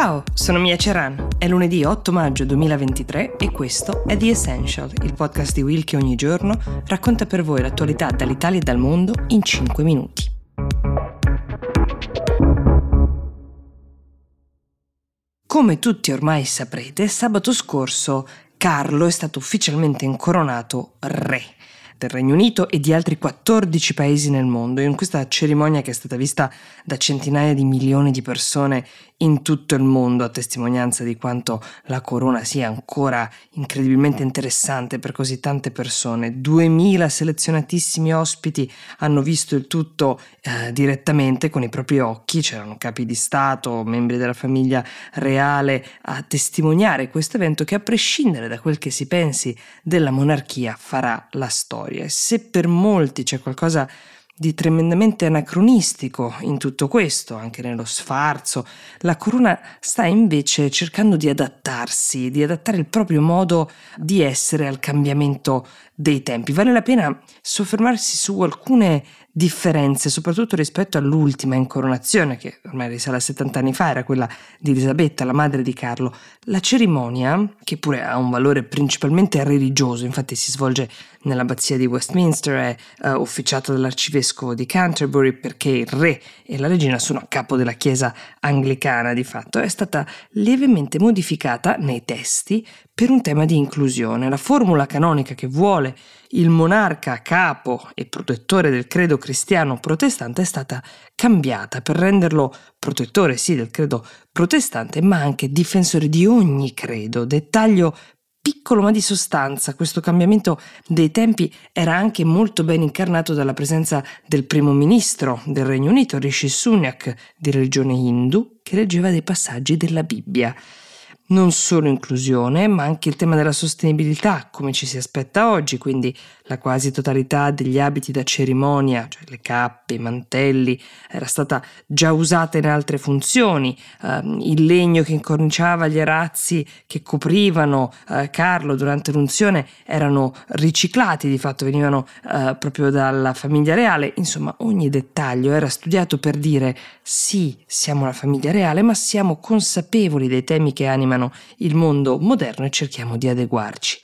Ciao, sono Mia Ceran. È lunedì 8 maggio 2023 e questo è The Essential, il podcast di Will che ogni giorno racconta per voi l'attualità dall'Italia e dal mondo in 5 minuti. Come tutti ormai saprete, sabato scorso Carlo è stato ufficialmente incoronato re del Regno Unito e di altri 14 paesi nel mondo. In questa cerimonia che è stata vista da centinaia di milioni di persone in tutto il mondo, a testimonianza di quanto la corona sia ancora incredibilmente interessante per così tante persone. 2000 selezionatissimi ospiti hanno visto il tutto eh, direttamente con i propri occhi, c'erano capi di Stato, membri della famiglia reale a testimoniare questo evento che a prescindere da quel che si pensi della monarchia farà la storia. Se per molti c'è qualcosa di tremendamente anacronistico in tutto questo, anche nello sfarzo. La corona sta invece cercando di adattarsi, di adattare il proprio modo di essere al cambiamento dei tempi. Vale la pena soffermarsi su alcune differenze, soprattutto rispetto all'ultima incoronazione, che ormai risale a 70 anni fa, era quella di Elisabetta, la madre di Carlo. La cerimonia, che pure ha un valore principalmente religioso, infatti si svolge nell'abbazia di Westminster, è uh, officiata dall'arcivescovo di Canterbury perché il re e la regina sono a capo della chiesa anglicana di fatto, è stata lievemente modificata nei testi per un tema di inclusione. La formula canonica che vuole il monarca capo e protettore del credo cristiano protestante è stata cambiata per renderlo protettore sì del credo protestante, ma anche difensore di ogni credo, dettaglio piccolo ma di sostanza. Questo cambiamento dei tempi era anche molto ben incarnato dalla presenza del primo ministro del Regno Unito, Rishi Sunak, di religione hindu, che leggeva dei passaggi della Bibbia non solo inclusione, ma anche il tema della sostenibilità, come ci si aspetta oggi, quindi la quasi totalità degli abiti da cerimonia, cioè le cappe, i mantelli, era stata già usata in altre funzioni, uh, il legno che incorniciava gli arazzi che coprivano uh, Carlo durante l'unzione erano riciclati, di fatto venivano uh, proprio dalla famiglia reale, insomma ogni dettaglio era studiato per dire sì, siamo la famiglia reale, ma siamo consapevoli dei temi che animano governano il mondo moderno e cerchiamo di adeguarci.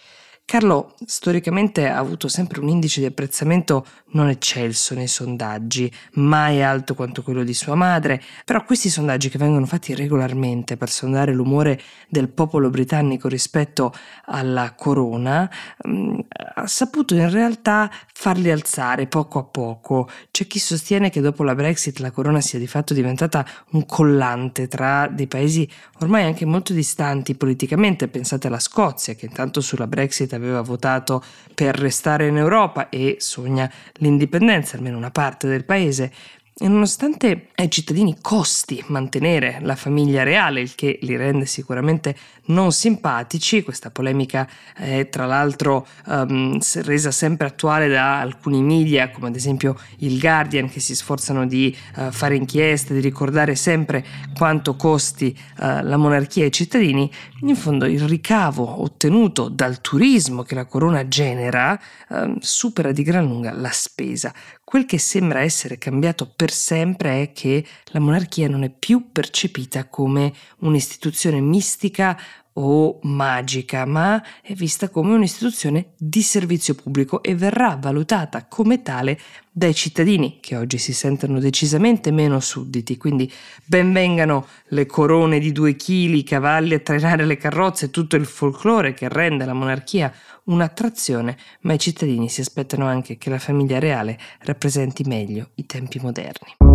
Carlo storicamente ha avuto sempre un indice di apprezzamento non eccelso nei sondaggi, mai alto quanto quello di sua madre, però questi sondaggi che vengono fatti regolarmente per sondare l'umore del popolo britannico rispetto alla corona, mh, mm, ha saputo in realtà farli alzare poco a poco. C'è chi sostiene che dopo la Brexit la corona sia di fatto diventata un collante tra dei paesi ormai anche molto distanti politicamente, pensate alla Scozia che intanto sulla Brexit aveva votato per restare in Europa e sogna l'indipendenza, almeno una parte del paese, e nonostante ai cittadini costi mantenere la famiglia reale, il che li rende sicuramente non simpatici, questa polemica è tra l'altro um, resa sempre attuale da alcuni media, come ad esempio il Guardian, che si sforzano di uh, fare inchieste, di ricordare sempre quanto costi uh, la monarchia ai cittadini, in fondo il ricavo ottenuto dal turismo che la corona genera uh, supera di gran lunga la spesa. Quel che sembra essere cambiato per sempre è che la monarchia non è più percepita come un'istituzione mistica o magica, ma è vista come un'istituzione di servizio pubblico e verrà valutata come tale dai cittadini, che oggi si sentono decisamente meno sudditi. Quindi benvengano le corone di due chili, i cavalli a trainare le carrozze, tutto il folklore che rende la monarchia un'attrazione, ma i cittadini si aspettano anche che la famiglia reale rappresenti meglio i tempi moderni.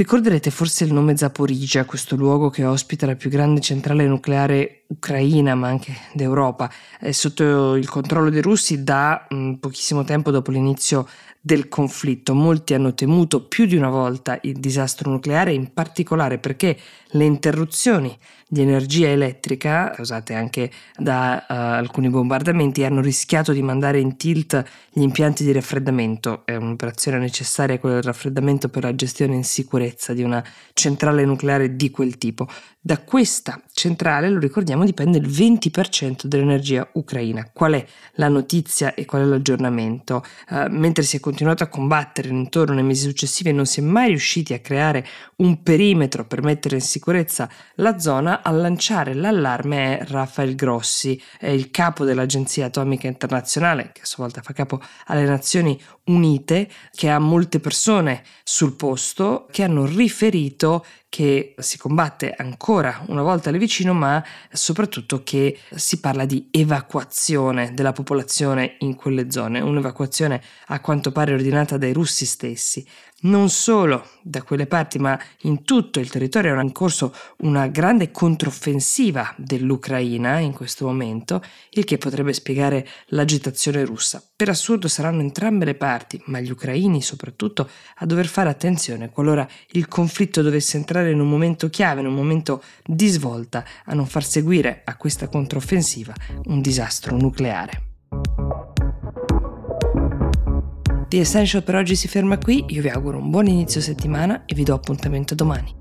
Ricorderete forse il nome Zaporizhia, questo luogo che ospita la più grande centrale nucleare ucraina, ma anche d'Europa, è sotto il controllo dei russi da mh, mm, pochissimo tempo dopo l'inizio del conflitto. Molti hanno temuto più di una volta il disastro nucleare, in particolare perché le interruzioni di energia elettrica, causate anche da uh, alcuni bombardamenti, hanno rischiato di mandare in tilt gli impianti di raffreddamento. È un'operazione necessaria quella del raffreddamento per la gestione in sicurezza di una centrale nucleare di quel tipo. Da questa centrale, lo ricordiamo, dipende il 20% dell'energia ucraina. Qual è la notizia e qual è l'aggiornamento? Uh, mentre si è continuato a combattere intorno nei mesi successivi e non si è mai riusciti a creare un perimetro per mettere in sicurezza la zona, a lanciare l'allarme è Rafael Grossi, è il capo dell'Agenzia Atomica Internazionale, che a sua volta fa capo alle Nazioni Unite, che ha molte persone sul posto che hanno riferito che si combatte ancora una volta lì vicino, ma soprattutto che si parla di evacuazione della popolazione in quelle zone, un'evacuazione a quanto pare ordinata dai russi stessi non solo da quelle parti, ma in tutto il territorio era in corso una grande controffensiva dell'Ucraina in questo momento, il che potrebbe spiegare l'agitazione russa. Per assurdo saranno entrambe le parti, ma gli ucraini soprattutto, a dover fare attenzione qualora il conflitto dovesse entrare in un momento chiave, in un momento di svolta, a non far seguire a questa controffensiva un disastro nucleare. The Essential per oggi si ferma qui, io vi auguro un buon inizio settimana e vi do appuntamento domani.